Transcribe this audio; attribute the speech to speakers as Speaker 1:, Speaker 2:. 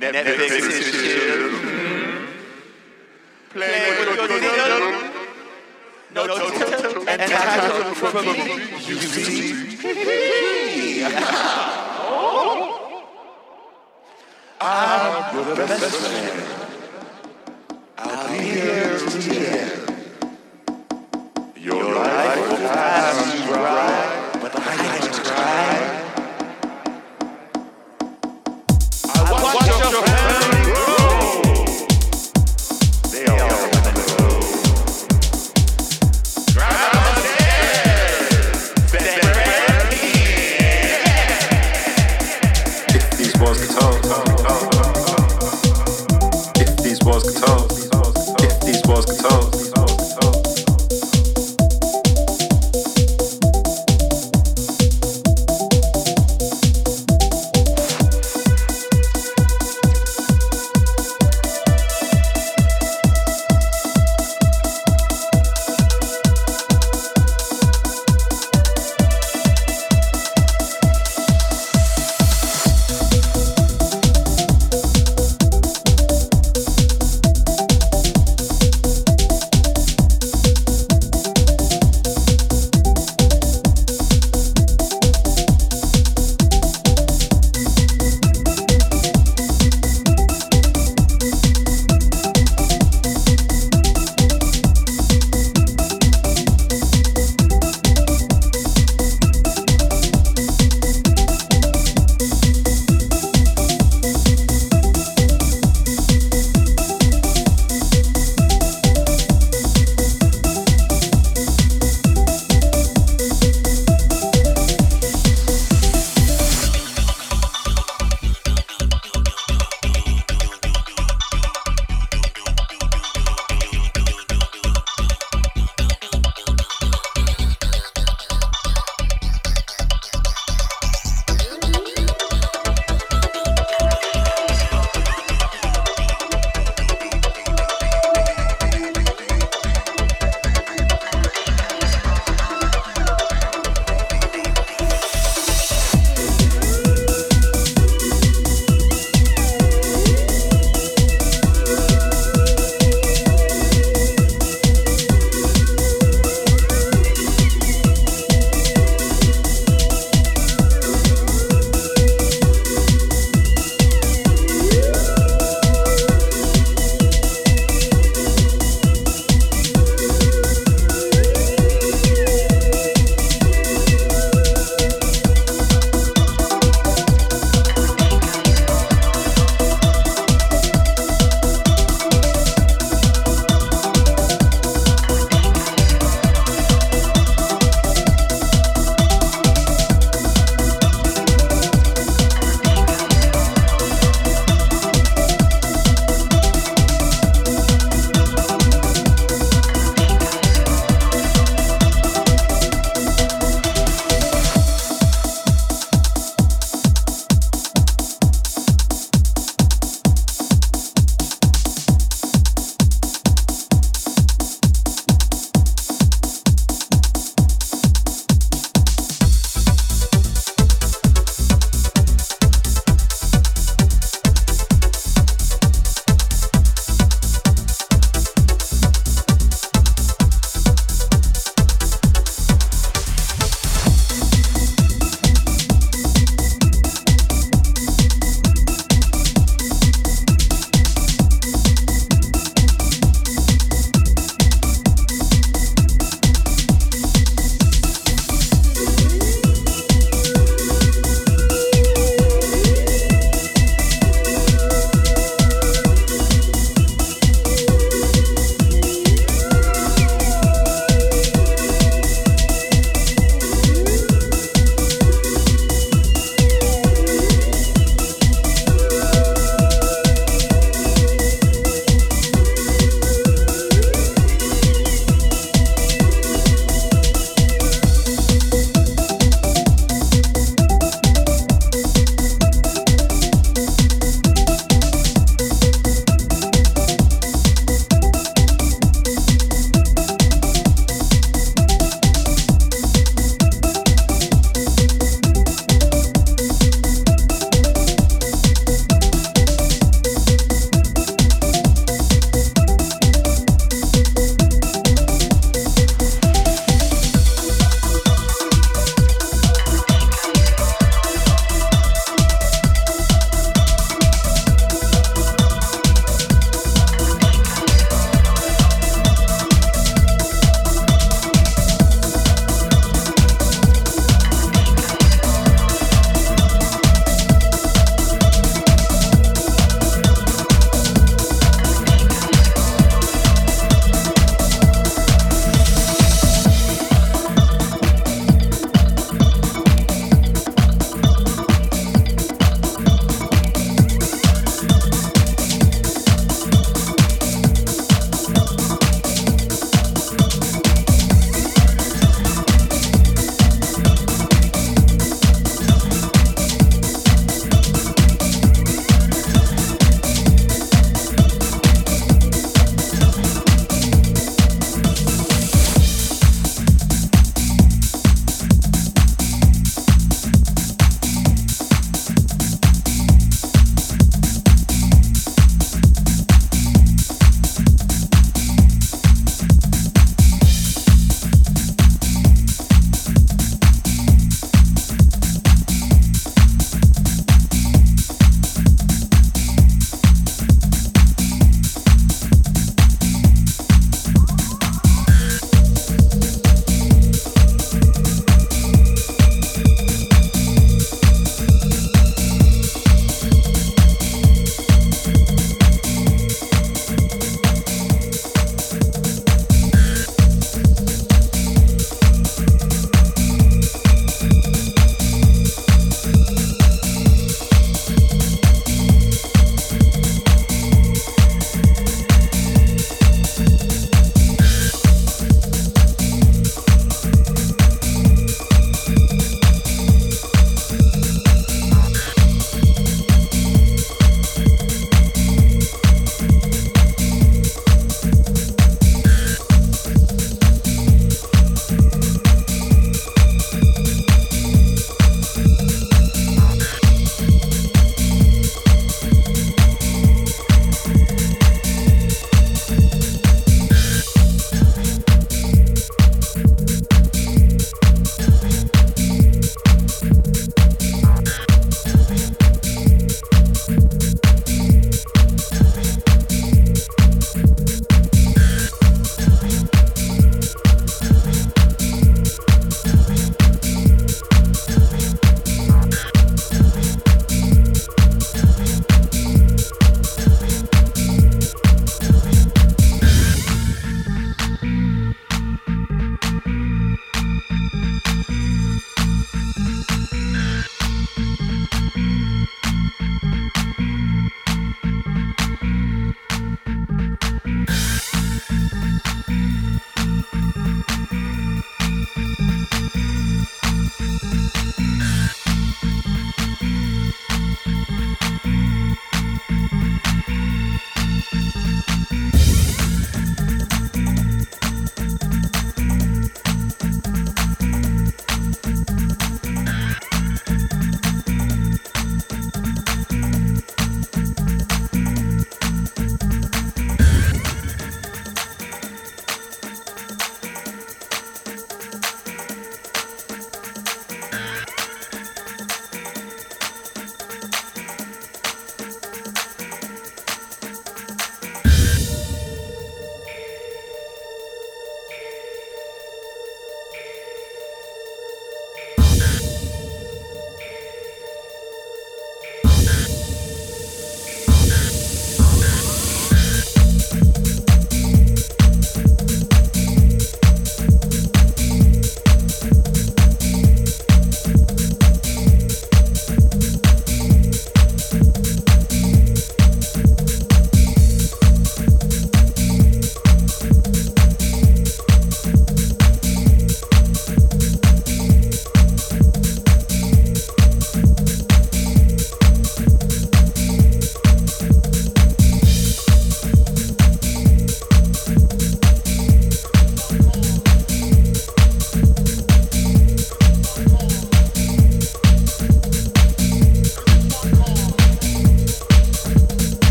Speaker 1: Netflix is chill. Play with your. No and from me. You see. I'm your best friend. I'll be here to the end. Your life will pass
Speaker 2: these walls